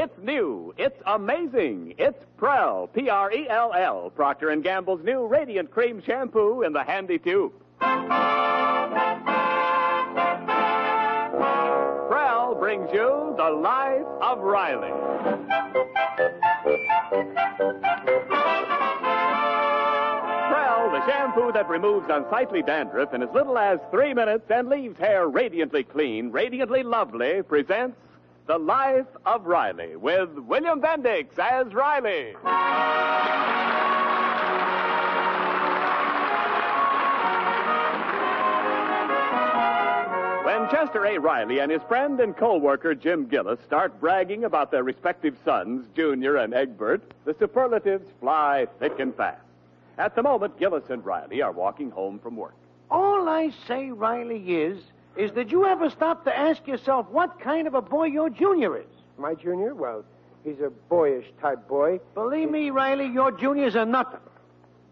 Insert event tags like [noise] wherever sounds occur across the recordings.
It's new. It's amazing. It's Prell, P-R-E-L-L, Procter & Gamble's new Radiant Cream Shampoo in the handy tube. Prell brings you The Life of Riley. Prell, the shampoo that removes unsightly dandruff in as little as three minutes and leaves hair radiantly clean, radiantly lovely, presents The Life of Riley with William Bendix as Riley. When Chester A. Riley and his friend and co-worker Jim Gillis start bragging about their respective sons, Junior and Egbert, the superlatives fly thick and fast. At the moment, Gillis and Riley are walking home from work. All I say, Riley, is, is did you ever stop to ask yourself what kind of a boy your junior is? My junior? Well, he's a boyish type boy. Believe me, Riley, your juniors are nothing.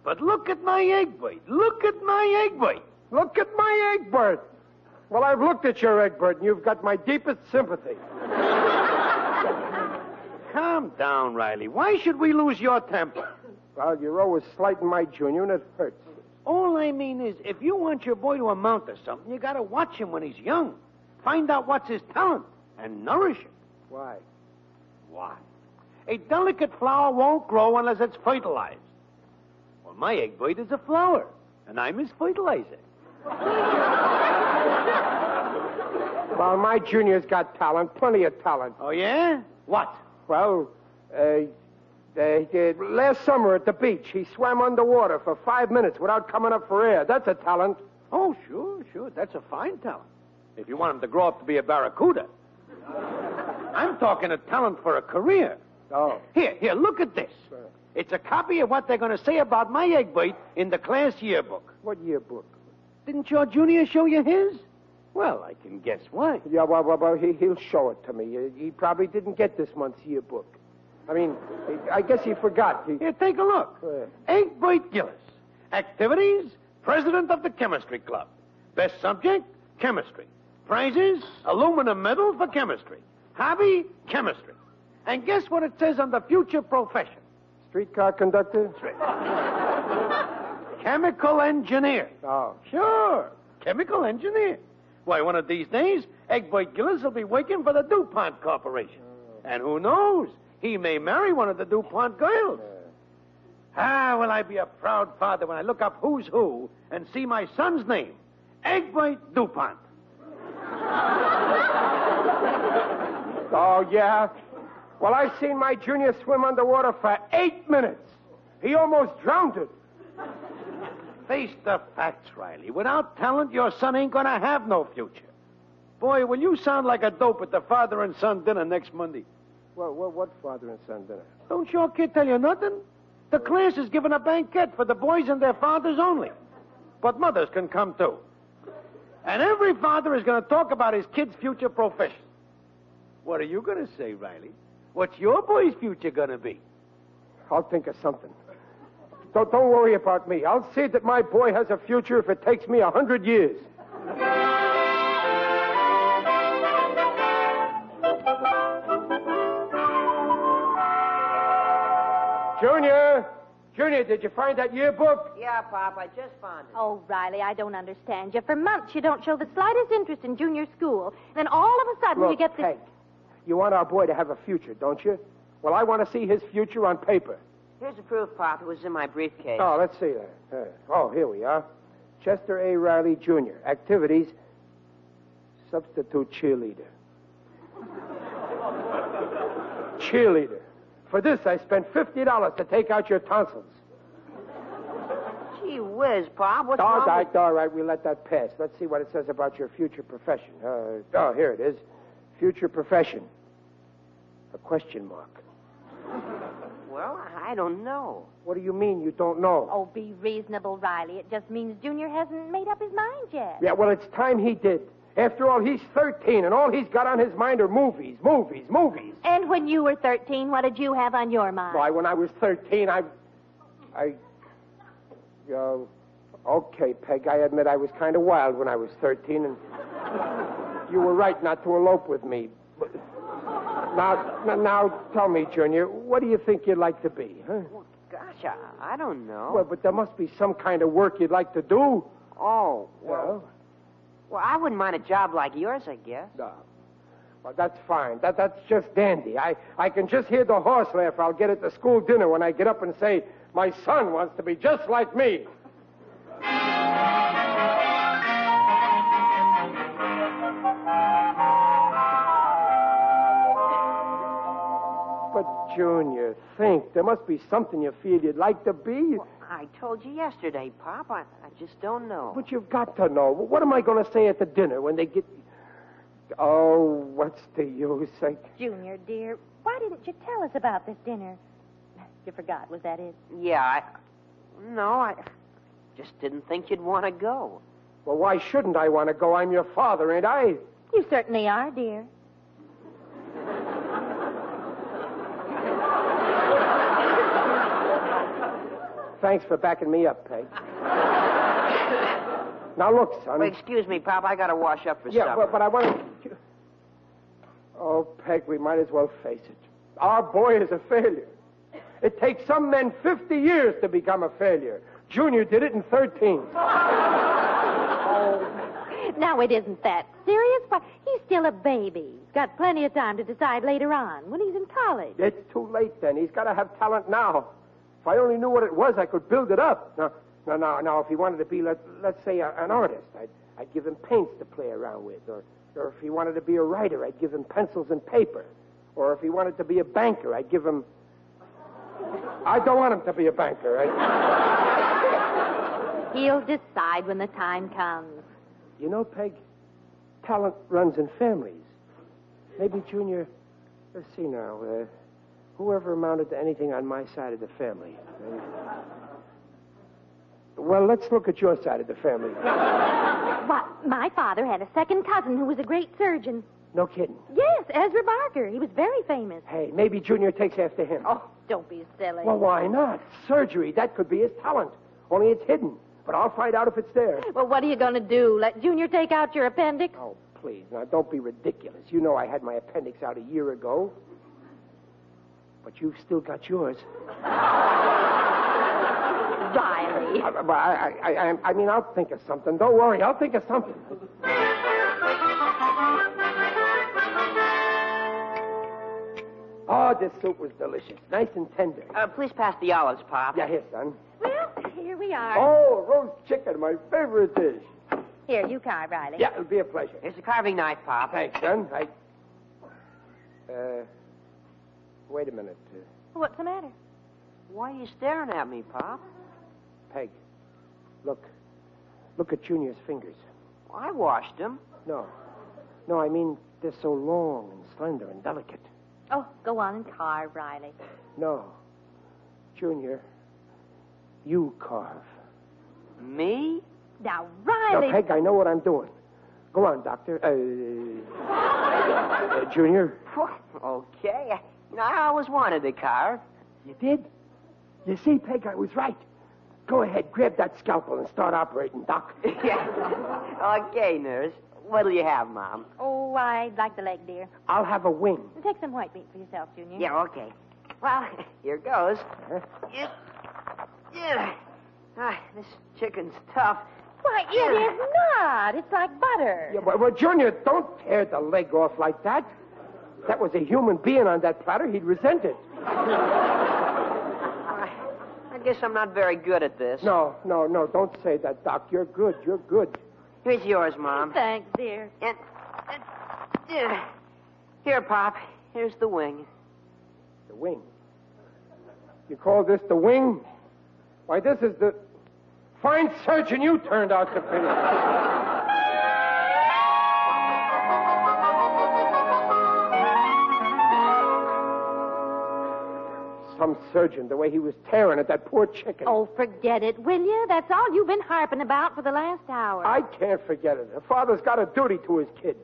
But look at my Egbert. Look at my Egbert. Look at my Egbert. Well, I've looked at your Egbert, and you've got my deepest sympathy. Calm down, Riley. Why should we lose your temper? Well, you're always slighting my junior, and it hurts. All I mean is, if you want your boy to amount to something, you gotta watch him when he's young. Find out what's his talent and nourish him. Why? Why? A delicate flower won't grow unless it's fertilized. Well, my Egbert is a flower, and I'm his fertilizer. [laughs] Well, my junior's got talent, plenty of talent. Oh, yeah? What? Well, uh, uh, uh, last summer at the beach, he swam underwater for five minutes without coming up for air. That's a talent. Oh, sure, sure. That's a fine talent. If you want him to grow up to be a barracuda. [laughs] I'm talking a talent for a career. Oh. Here, here, look at this. It's a copy of what they're going to say about my Egbert in the class yearbook. What yearbook? Didn't your junior show you his? Well, I can guess why. Yeah, well, well, well he, he'll show it to me. He probably didn't get this month's yearbook. I mean, I guess he forgot. He, Here, take a look. Egbert Gillis. Activities, president of the chemistry club. Best subject, chemistry. Prizes, aluminum medal for chemistry. Hobby, chemistry. And guess what it says on the future profession? streetcar conductor? [laughs] Chemical engineer. Oh. Sure, chemical engineer. Why, one of these days, Egbert Gillis will be working for the DuPont Corporation. Oh. And who knows? He may marry one of the DuPont girls. Ah, will I be a proud father when I look up who's who and see my son's name? Egbert DuPont. [laughs] Oh, yeah? Well, I seen my junior swim underwater for eight minutes. He almost drowned it. Face the facts, Riley. Without talent, your son ain't gonna have no future. Boy, will you sound like a dope at the father and son dinner next Monday. Well, what, what father and son dinner? Don't your kid tell you nothing? The class is giving a banquet for the boys and their fathers only. But mothers can come too. And every father is going to talk about his kid's future profession. What are you going to say, Riley? What's your boy's future going to be? I'll think of something. Don't, don't worry about me. I'll see that my boy has a future if it takes me a hundred years. Junior! Junior, did you find that yearbook? Yeah, Pop, I just found it. Oh, Riley, I don't understand you. For months, you don't show the slightest interest in junior school. Then all of a sudden, Look, you get this. Peg, you want our boy to have a future, don't you? Well, I want to see his future on paper. Here's the proof, Pop. It was in my briefcase. Oh, let's see that. Uh, oh, here we are. Chester A. Riley, Jr. Activities. Substitute cheerleader. [laughs] cheerleader. For this, I spent $50 to take out your tonsils. Gee whiz, Pop. What's all wrong right, with... all right, we let that pass. Let's see what it says about your future profession. Uh, oh, here it is. Future profession. A question mark. Well, I don't know. What do you mean you don't know? Oh, be reasonable, Riley. It just means Junior hasn't made up his mind yet. Yeah, well, it's time he did. After all, he's 13, and all he's got on his mind are movies, movies, movies. And when you were 13, what did you have on your mind? Why, when I was 13, I. I. Uh, okay, Peg, I admit I was kind of wild when I was 13, and. You were right not to elope with me. But, Now, now, tell me, Junior, what do you think you'd like to be, huh? Gosh, I, I don't know. Well, but there must be some kind of work you'd like to do. oh, Well, well, I wouldn't mind a job like yours, I guess. no. Well, that's fine. That that's just dandy. I I can just hear the horse laugh. I'll get at the school dinner when I get up and say, "My son wants to be just like me." Junior, think. There must be something you feel you'd like to be. I told you yesterday, Pop. I, I just don't know. But you've got to know. What am I going to say at the dinner when they get? Oh, what's the use? I... Junior, dear, why didn't you tell us about this dinner? You forgot, was that it? Yeah, I. No, I just didn't think you'd want to go. Well, why shouldn't I want to go? I'm your father, ain't I? You certainly are, dear. Thanks for backing me up, Peg. [laughs] now look, son. Well, excuse me, Pop. I got to wash up for yeah, supper. but, but I want to. Oh, Peg, we might as well face it. Our boy is a failure. It takes some men 50 years to become a failure. Junior did it in 13. [laughs] Now, it isn't that serious, but he's still a baby. He's got plenty of time to decide later on when he's in college. It's too late then. He's got to have talent now. If I only knew what it was, I could build it up. Now, now, now, now if he wanted to be, let, let's say, a, an artist, I'd, I'd give him paints to play around with. Or, or if he wanted to be a writer, I'd give him pencils and paper. Or if he wanted to be a banker, I'd give him. I don't want him to be a banker. I... [laughs] He'll decide when the time comes. You know, Peg, talent runs in families. Maybe Junior. Let's see now. Uh, whoever amounted to anything on my side of the family. Well, let's look at your side of the family. Why, my father had a second cousin who was a great surgeon. No kidding. Yes, Ezra Barker. He was very famous. Hey, maybe Junior takes after him. Oh, don't be silly. Well, why not? Surgery, that could be his talent. Only it's hidden. But I'll find out if it's there. Well, what are you going to do? Let Junior take out your appendix? Oh, please. Now, don't be ridiculous. You know I had my appendix out a year ago. But you've still got yours. Riley. I, I, I, I, I mean, I'll think of something. Don't worry. I'll think of something. Oh, this soup was delicious. Nice and tender. Uh, please pass the olives, Pop. Yeah, here, son. Well, here we are. Oh, roast chicken, my favorite dish. Here, you carve, Riley. Yeah, it'll be a pleasure. Here's a carving knife, Pop. Thanks, son. I. Uh, wait a minute. Uh, What's the matter? Why are you staring at me, Pop? Peg, look. Look at Junior's fingers. I washed them. No. No, I mean, they're so long and slender and delicate. Oh, go on and carve, Riley. No. Junior, you carve. Me? Now, Now, Riley. Peg, I know what I'm doing. Go on, Doctor. Uh, uh, Junior. [laughs] okay. You know, I always wanted to car. You did? You see, Peg, I was right. Go ahead, grab that scalpel and start operating, Doc. [laughs] yeah. Okay, nurse. What'll you have, Mom? Oh, I'd like the leg, dear. I'll have a wing. Take some white meat for yourself, Junior. Yeah, okay. Well, [laughs] here goes. Huh? Yeah. Yeah. Ah, this chicken's tough. Why, it is not. It's like butter. Yeah, well, well, Junior, don't tear the leg off like that. If that was a human being on that platter, he'd resent it. I, I guess I'm not very good at this. No, no, no, don't say that, Doc. You're good. You're good. Here's yours, Mom. Thanks, dear. And, and yeah. here, Pop. Here's the wing. The wing. You call this the wing? Why, this is the fine surgeon you turned out to be. [laughs] Some surgeon, the way he was tearing at that poor chicken. Oh, forget it, will you? That's all you've been harping about for the last hour. I can't forget it. A father's got a duty to his kid.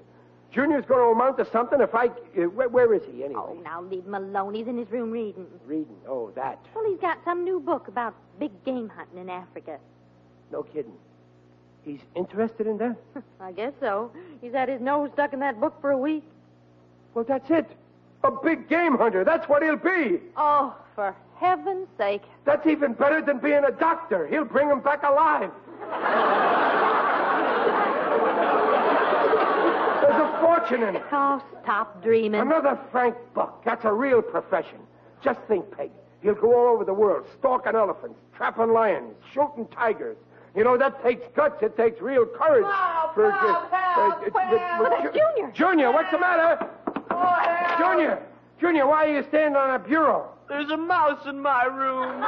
Junior's going to amount to something if I. Uh, where, where is he, anyway? Oh, now leave him alone. He's in his room reading. Reading. Oh, that. Well, he's got some new book about big game hunting in Africa. No kidding. He's interested in that? [laughs] I guess so. He's had his nose stuck in that book for a week. Well, that's it. A big game hunter. That's what he'll be. Oh, for heaven's sake. That's even better than being a doctor. He'll bring him back alive. There's a fortune in it. Oh, stop dreaming. Another Frank Buck. That's a real profession. Just think, Peg. He'll go all over the world, stalking elephants, trapping lions, shooting tigers. You know, that takes guts. It takes real courage. Help, help, help, uh, help. Oh, that's Junior. Junior, what's the matter? Oh, help. Junior! Junior, why are you standing on a bureau? There's a mouse in my room.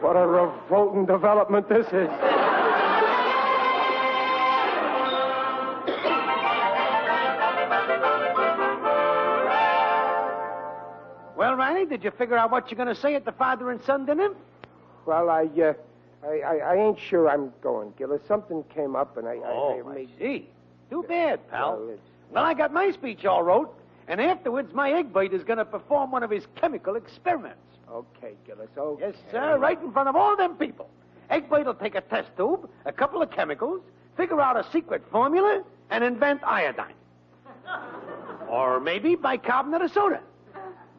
What a revolting development this is. Well, Riley, did you figure out what you're going to say at the father and son dinner? Well, I, uh, I, I, I ain't sure I'm going, Gillis. Something came up, and I, I, Oh, I I made. see. Too bad, pal. Well, Well, I got my speech all wrote, and afterwards my Egbert is going to perform one of his chemical experiments. Okay, Gillis. Okay. Yes, sir, right in front of all them people. Egbert will take a test tube, a couple of chemicals, figure out a secret formula, and invent iodine. [laughs] or maybe bicarbonate of soda.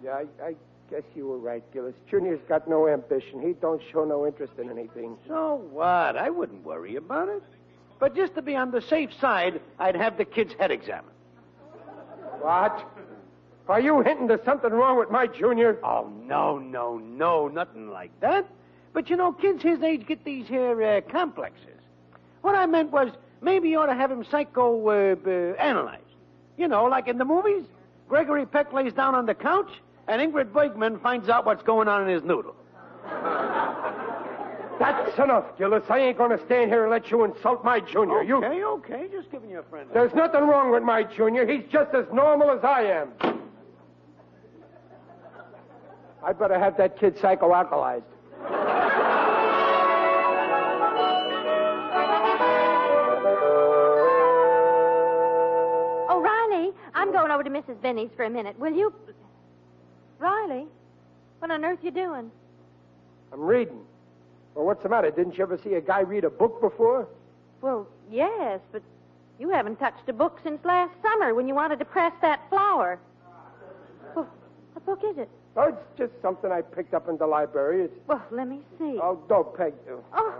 Yeah, I, I guess you were right, Gillis. Junior's got no ambition. He don't show no interest in anything. So what? I wouldn't worry about it. But just to be on the safe side, I'd have the kid's head examined. What? Are you hinting there's something wrong with my Junior? Oh, no, no, no, nothing like that. But you know, kids his age get these here uh, complexes. What I meant was maybe you ought to have him psycho uh, uh, analyzed. You know, like in the movies, Gregory Peck lays down on the couch, and Ingrid Bergman finds out what's going on in his noodle. [laughs] That's enough, Gillis. I ain't going to stand here and let you insult my Junior. You. Okay, okay, just giving you a friend. There's nothing wrong with my Junior. He's just as normal as I am. I'd better have that kid psychoalkalized. Oh, Riley, I'm going over to Mrs. Benny's for a minute. Will you? Riley, what on earth you doing? I'm reading. Well, what's the matter? Didn't you ever see a guy read a book before? Well, yes, but you haven't touched a book since last summer when you wanted to press that flower. Well, what book is it? Oh, it's just something I picked up in the library. It's Well, let me see. oh, don't peg. Oh,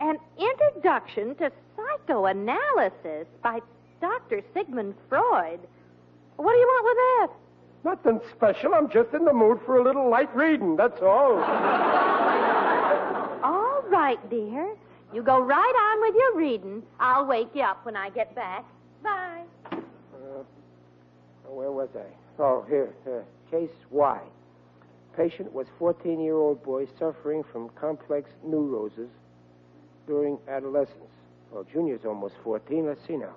an introduction to psychoanalysis by Dr. Sigmund Freud. What do you want with that? Nothing special. I'm just in the mood for a little light reading. That's all. [laughs] Right, dear. You go right on with your reading. I'll wake you up when I get back. Bye. Uh, where was I? Oh, here, here. Case Y. Patient was 14-year-old boy suffering from complex neuroses during adolescence. Well, Junior's almost 14. Let's see now.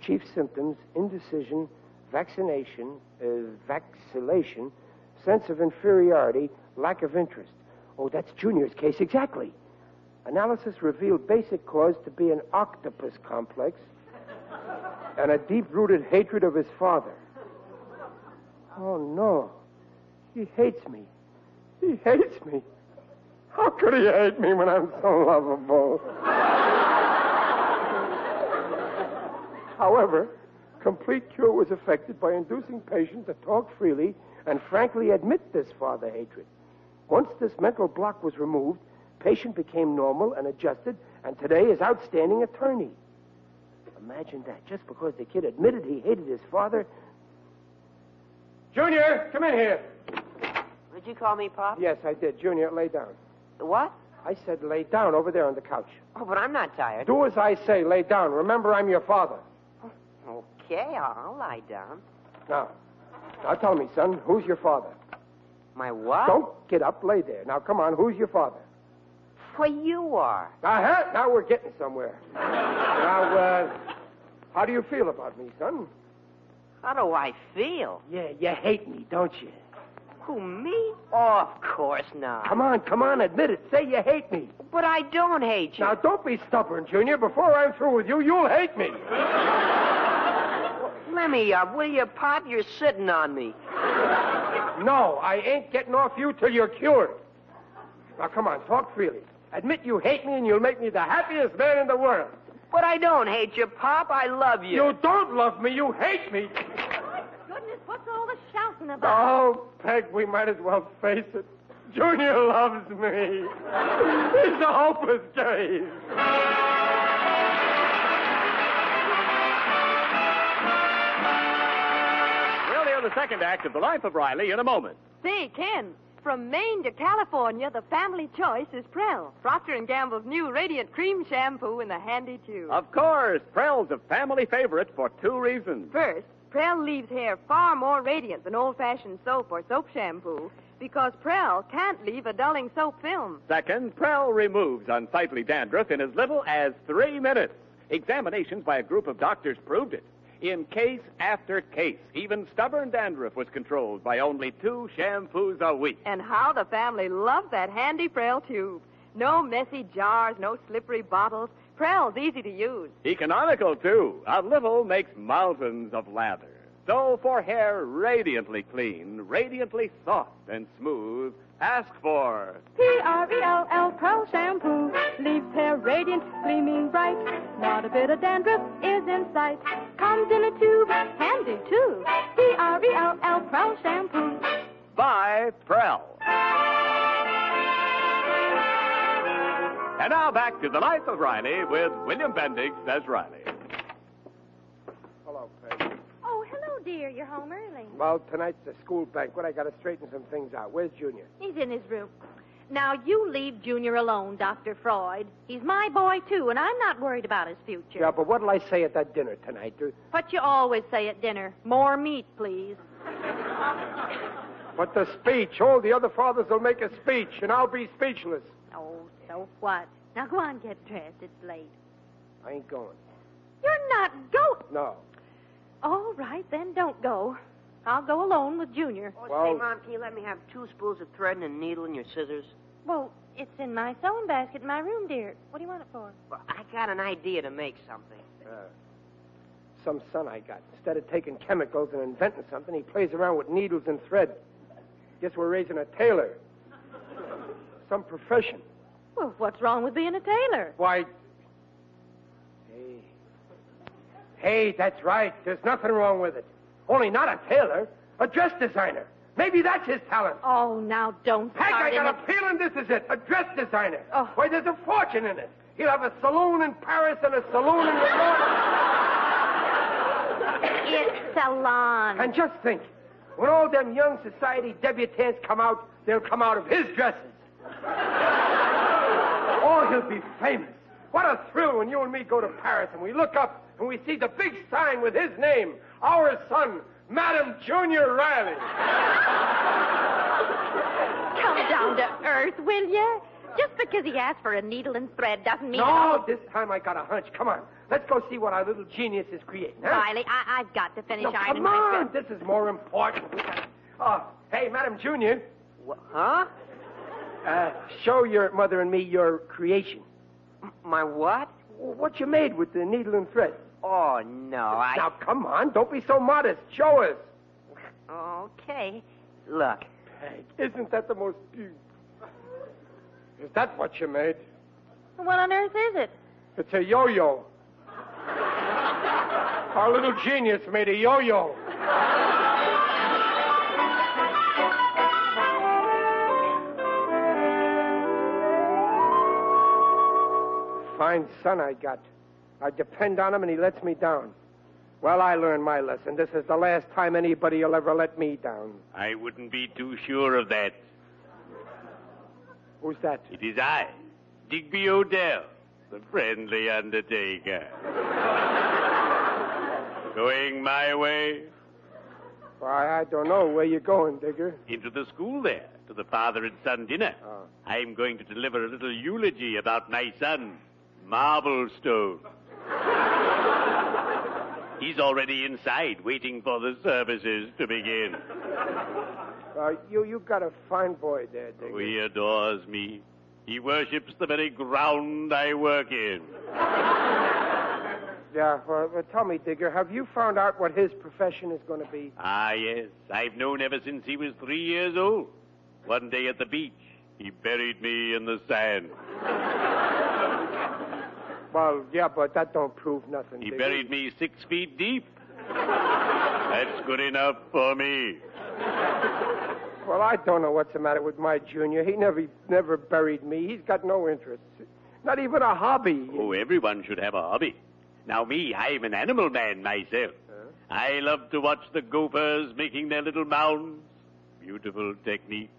Chief symptoms, indecision, vaccination, uh, vacillation, sense of inferiority, lack of interest. Oh, that's Junior's case exactly. Analysis revealed basic cause to be an octopus complex and a deep-rooted hatred of his father. Oh, no. He hates me. He hates me. How could he hate me when I'm so lovable? However, complete cure was effected by inducing patient to talk freely and frankly admit this father hatred. Once this mental block was removed, patient became normal and adjusted, and today is outstanding attorney. Imagine that. Just because the kid admitted he hated his father. Junior, come in here. Did you call me, Pop? Yes, I did. Junior, lay down. What? I said lay down over there on the couch. Oh, but I'm not tired. Do as I say. Lay down. Remember, I'm your father. Okay, I'll, I'll lie down. Now, now tell me, son, who's your father? My what? Don't get up. Lay there. Now, come on. Who's your father? Well, you are. Uh-huh. Now we're getting somewhere. now, uh, how do you feel about me, son? How do I feel? Yeah, you hate me, don't you? Who, me? Oh, of course not. Come on, come on, admit it. Say you hate me. But I don't hate you. Now, don't be stubborn, Junior. Before I'm through with you, you'll hate me. [laughs] Let me up, will you, Pop? You're sitting on me. No, I ain't getting off you till you're cured. Now, come on, talk freely. Admit you hate me, and you'll make me the happiest man in the world. But I don't hate you, Pop. I love you. You don't love me. You hate me. Goodness, what's all the shouting about? Oh, Peg, we might as well face it. Junior loves me. It's a hopeless case. We'll hear the second act of The Life of Riley in a moment. Say, Ken, from Maine to California, the family choice is Prell. Procter & Gamble's new Radiant Cream Shampoo in the handy tube. Of course, Prell's a family favorite for two reasons. First, Prell leaves hair far more radiant than old-fashioned soap or soap shampoo because Prell can't leave a dulling soap film. Second, Prell removes unsightly dandruff in as little as three minutes. Examinations by a group of doctors proved it. In case after case, even stubborn dandruff was controlled by only two shampoos a week. And how the family loved that handy Prell tube. No messy jars, no slippery bottles. Prell's easy to use. Economical, too. A little makes mountains of lather. So for hair radiantly clean, radiantly soft and smooth, ask for P-R-E-L-L Prell Shampoo leaves hair radiant, gleaming bright. Not a bit of dandruff is in sight. Comes in a tube, handy too. P-R-E-L-L Prell Shampoo. by Prell. And now back to the life of Riley with William Bendix as Riley. Hello, Peg. Dear. You're home early. Well, tonight's the school banquet. I got to straighten some things out. Where's Junior? He's in his room. Now, you leave Junior alone, Dr. Freud. He's my boy, too, and I'm not worried about his future. Yeah, but what'll I say at that dinner tonight? What you always say at dinner more meat, please. But the speech. All the other fathers will make a speech, and I'll be speechless. Oh, so what? Now go on, get dressed. It's late. I ain't going. You're not go. No. All right, then don't go. I'll go alone with Junior. Oh, Well- say, Mom, can you let me have two spools of thread and a needle and your scissors? Well, it's in my sewing basket in my room, dear. What do you want it for? Well, I got an idea to make something. Uh, some son I got. Instead of taking chemicals and inventing something, he plays around with needles and thread. Guess we're raising a tailor. Some profession. Well, what's wrong with being a tailor? Why? Hey. Hey, that's right. There's nothing wrong with it. Only not a tailor, a dress designer. Maybe that's his talent. Oh, now don't start I got a feeling this is it. A dress designer. Oh. Why, there's a fortune in it. He'll have a saloon in Paris and a saloon in New York. It's salon. And just think, when all them young society debutantes come out, they'll come out of his dresses. oh, he'll be famous. What a thrill when you and me go to Paris and we look up and we see the big sign with his name, our son, Madam Junior Riley. Come down to earth, will you? Just because he asked for a needle and thread doesn't mean. No, this time I got a hunch. Come on, let's go see what our little genius is creating. Huh? Riley, I, I've got to finish No, ironing come my on, dress. this is more important. Oh, hey, Madam Junior, Wha- huh? uh, show your mother and me your creation. M- My what? What you made with the needle and thread. Oh, no, I... Now, come on, don't be so modest. Show us. Okay. Look. Peg, isn't that the most beautiful? Is that what you made? What on earth is it? It's a yo-yo. Our little genius made a yo-yo. Fine son I got. I depend on him and he lets me down. Well, I learned my lesson. This is the last time anybody will ever let me down. I wouldn't be too sure of that. Who's that? It is I, Digby O'Dell, the friendly undertaker. [laughs] Going my way Why, I don't know where you're going, Digger. into the school there to the father and son dinner. Oh. I'm going to deliver a little eulogy about my son, Marblestone. He's already inside waiting for the services to begin. Uh, you you got a fine boy there, Digger. He adores me. He worships the very ground I work in. Yeah, well, well, tell me, Digger, have you found out what his profession is going to be? Ah, yes. I've known ever since he was three years old. One day at the beach, he buried me in the sand. Well, yeah, but that don't prove nothing. He buried me six feet deep. That's good enough for me. Well, I don't know what's the matter with my junior. He never, never buried me. He's got no interest. Not even a hobby. Oh, everyone should have a hobby. Now, me, I'm an animal man myself. I love to watch the gophers making their little mounds. Beautiful technique.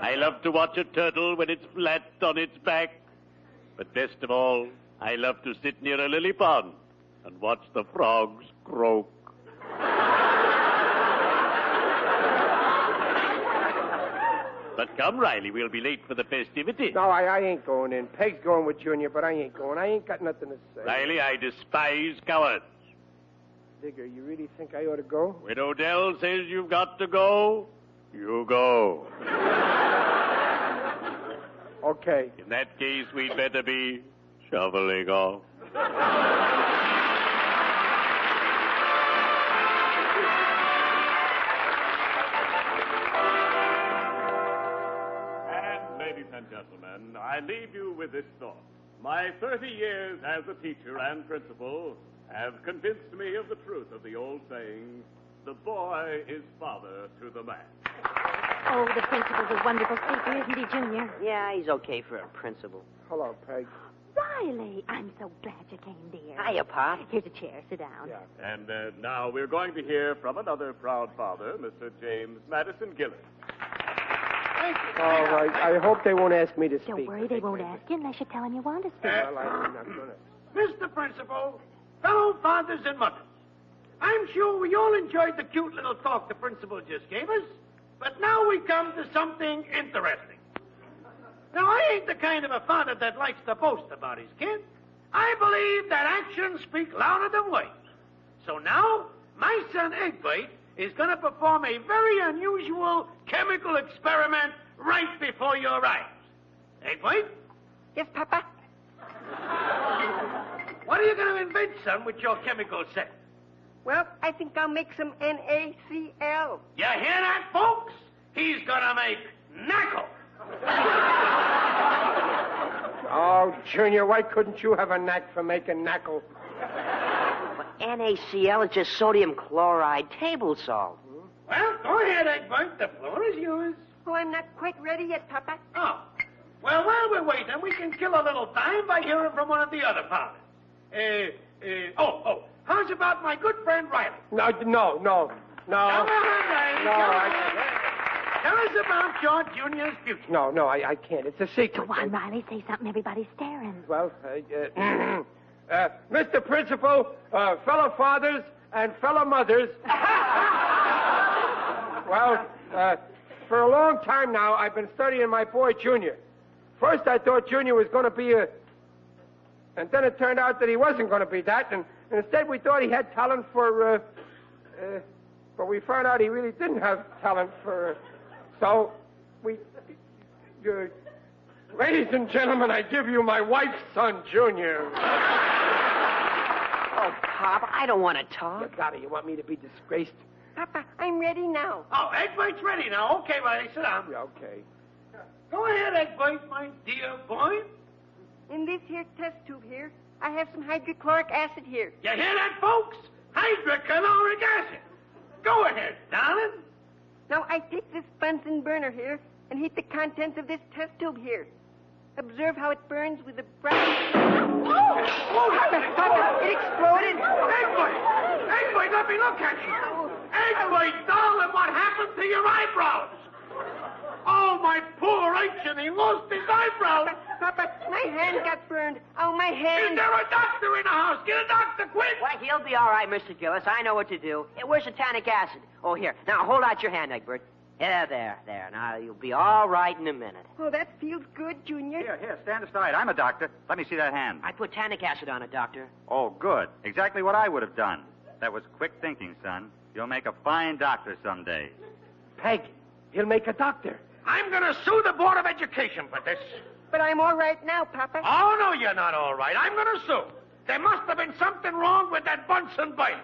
I love to watch a turtle when it's flat on its back. But best of all, I love to sit near a lily pond and watch the frogs croak. But come, Riley, we'll be late for the festivities. No, I, I ain't going in. Peg's going with Junior, but I ain't going. I ain't got nothing to say. Riley, I despise cowards. Digger, you really think I ought to go? When O'Dell says you've got to go, you go. [laughs] Okay. In that case, we'd better be shoveling off. And, ladies and gentlemen, I leave you with this thought. My 30 years as a teacher and principal have convinced me of the truth of the old saying, the boy is father to the man. Oh, the principal's a wonderful speaker, isn't he, Junior? Yeah, he's okay for a principal. Hello, Peg. Riley, I'm so glad you came, dear. Hiya, Pop. Here's a chair. Sit down. Yeah. And uh, now we're going to hear from another proud father, Mr. James Madison Gillis. All right. I hope they won't ask me to speak. Don't worry, they won't ask you unless you tell them you want to speak. Well, I'm not gonna. Mr. Principal, fellow fathers and mothers, I'm sure we all enjoyed the cute little talk the principal just gave us, but now we come to something interesting. Now, I ain't the kind of a father that likes to boast about his kid. I believe that actions speak louder than words. So now, my son Egbert is going to perform a very unusual chemical experiment right before your eyes. Egbert, Yes, Papa? what are you going to invent, son, with your chemical set? Well, I think I'll make some NaCl. You hear that, folks? He's gonna make knuckle. Oh, Junior, why couldn't you have a knack for making knuckle? NaCl is just sodium chloride table salt. Well, go ahead, Egbert. The floor is yours. Oh, I'm not quite ready yet, Papa. Oh. Well, while we're waiting, we can kill a little time by hearing from one of the other fathers. Uh, uh, oh, oh. How's about my good friend Riley? No, no, no, Come no. on, Riley. No, come on. I- Tell us about your junior's future. No, no, I, I can't. It's a secret. Go on, Riley. Say something. Everybody's staring. Well, uh, uh, [clears throat] uh, Mr. Principal, uh, fellow fathers, and fellow mothers. [laughs] well, uh, for a long time now, I've been studying my boy Junior. First, I thought Junior was going to be a. And then it turned out that he wasn't going to be that, and, and instead we thought he had talent for. Uh, uh, but we found out he really didn't have talent for. Uh, so, we. Uh, ladies and gentlemen, I give you my wife's son, Junior. [laughs] Oh, Pop, I don't want to You talk. got it. You want me to be disgraced? Papa, I'm ready now. Oh, Egbert's ready now. Okay, Riley, sit down. Yeah, okay. Go ahead, Egbert, my dear boy. In this here test tube here, I have some hydrochloric acid here. You hear that, folks? Hydrochloric acid. Go ahead, darling. Now I take this Bunsen burner here and heat the contents of this test tube here. Observe how it burns with the bright. Oh! Papa, Papa, it exploded. Egbert! Egbert, let me look at you. Oh. Egbert, darling, what happened to your eyebrows? Oh, my poor ancient, he lost his eyebrows. Papa, my hand got burned. Oh, my hand. Is there a doctor in the house? Get a doctor, quick! Why, he'll be all right, Mr. Gillis. I know what to do. Hey, where's the tannic acid? Oh, here. Now, hold out your hand, Egbert. Yeah, there, there. Now, you'll be all right in a minute. Oh, that feels good, Junior. Here, here, stand aside. I'm a doctor. Let me see that hand. I put tannic acid on it, Doctor. Oh, good. Exactly what I would have done. That was quick thinking, son. You'll make a fine doctor someday. Peg, he'll make a doctor. I'm going to sue the Board of Education for this. But I'm all right now, Papa. Oh, no, you're not all right. I'm going to sue. There must have been something wrong with that Bunsen burner.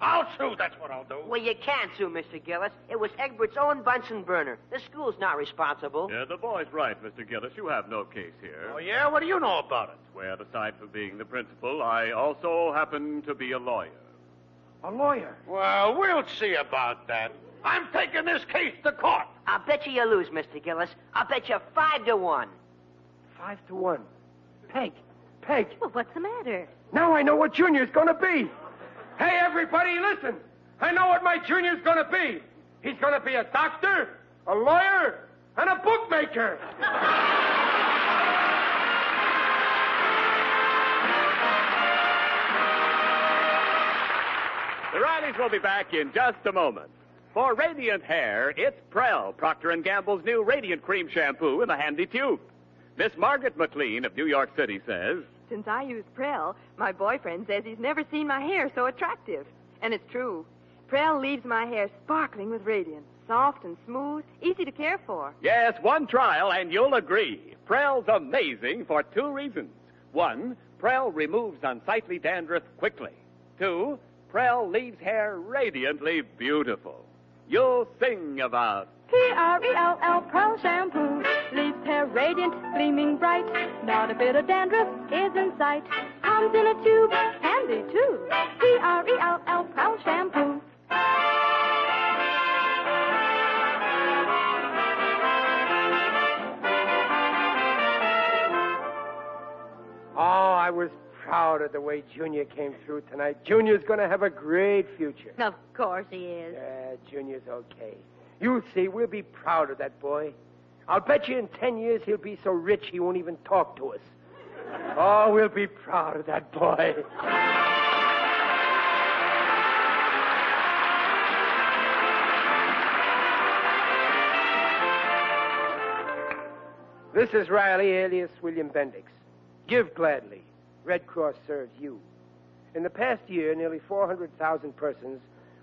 I'll sue, that's what I'll do. Well, you can't sue, Mr. Gillis. It was Egbert's own Bunsen burner. The school's not responsible. Yeah, the boy's right, Mr. Gillis. You have no case here. Oh, yeah? What do you know about it? Where, aside from being the principal, I also happen to be a lawyer. A lawyer. Well, we'll see about that. I'm taking this case to court. I'll bet you you lose, Mr. Gillis. I'll bet you five to one. Five to one. Peg, Peg, Well, what's the matter? now I know what Junior's gonna be. Hey, everybody, listen. I know what my Junior's gonna be. He's gonna be a doctor, a lawyer, and a bookmaker. The Rileys will be back in just a moment. For radiant hair, it's Prell, Procter & Gamble's new Radiant Cream Shampoo in a handy tube. Miss Margaret McLean of New York City says, Since I use Prell, my boyfriend says he's never seen my hair so attractive. And it's true. Prell leaves my hair sparkling with radiance, soft and smooth, easy to care for. Yes, one trial and you'll agree. Prell's amazing for two reasons. One, Prell removes unsightly dandruff quickly. Two, Prell leaves hair radiantly beautiful. You'll sing about P-R-E-L-L Prell shampoo leaves hair radiant, gleaming bright. Not a bit of dandruff is in sight. Comes in a tube, handy too. P-R-E-L-L Prell shampoo. Oh, I was proud of the way Junior came through tonight. Junior's gonna have a great future. Of course he is. Yeah, Junior's okay. You'll see, we'll be proud of that boy. I'll bet you in ten years he'll be so rich he won't even talk to us. Oh, we'll be proud of that boy. This is Riley, alias William Bendix. Give gladly. Red Cross serves you. In the past year, nearly 400,000 persons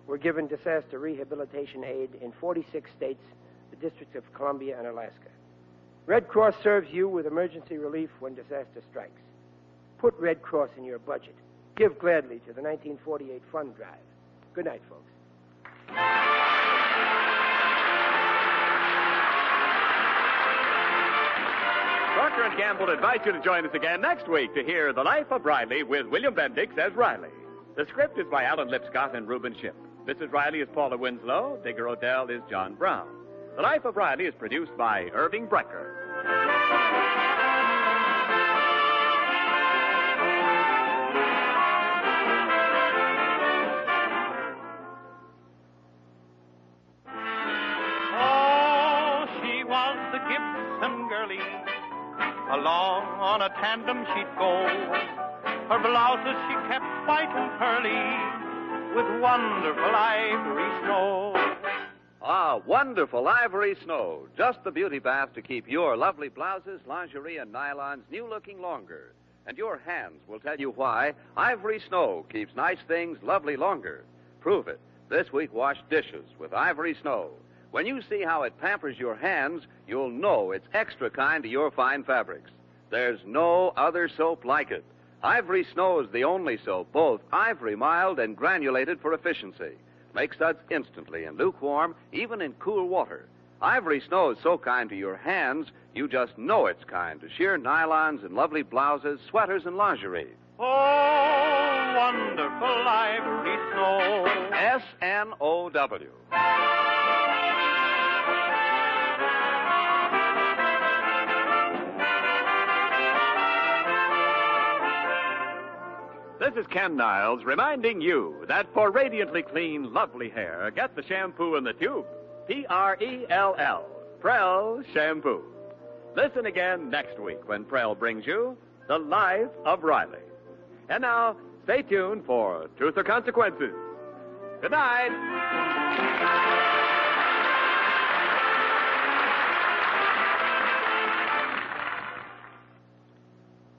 were given disaster rehabilitation aid in 46 states, the Districts of Columbia, and Alaska. Red Cross serves you with emergency relief when disaster strikes. Put Red Cross in your budget. Give gladly to the 1948 fund drive. Good night, folks. Procter & Gamble invites you to join us again next week to hear The Life of Riley with William Bendix as Riley. The script is by Alan Lipscott and Reuben Ship. Mrs. Riley is Paula Winslow. Digger O'Dell is John Brown. The Life of Riley is produced by Irving Brecher. Wonderful ivory snow. Just the beauty bath to keep your lovely blouses, lingerie, and nylons new looking longer. And your hands will tell you why Ivory Snow keeps nice things lovely longer. Prove it. This week, wash dishes with Ivory Snow. When you see how it pampers your hands, you'll know it's extra kind to your fine fabrics. There's no other soap like it. Ivory Snow is the only soap, both ivory mild and granulated for efficiency. Makes suds instantly and lukewarm, even in cool water. Ivory Snow is so kind to your hands, you just know it's kind to sheer nylons and lovely blouses, sweaters, and lingerie. Oh, wonderful ivory snow. S N O W. This is Ken Niles reminding you that for radiantly clean, lovely hair, get the shampoo in the tube. P R E L L. Prell Shampoo. Listen again next week when Prell brings you The Life of Riley. And now, stay tuned for Truth or Consequences. Good night.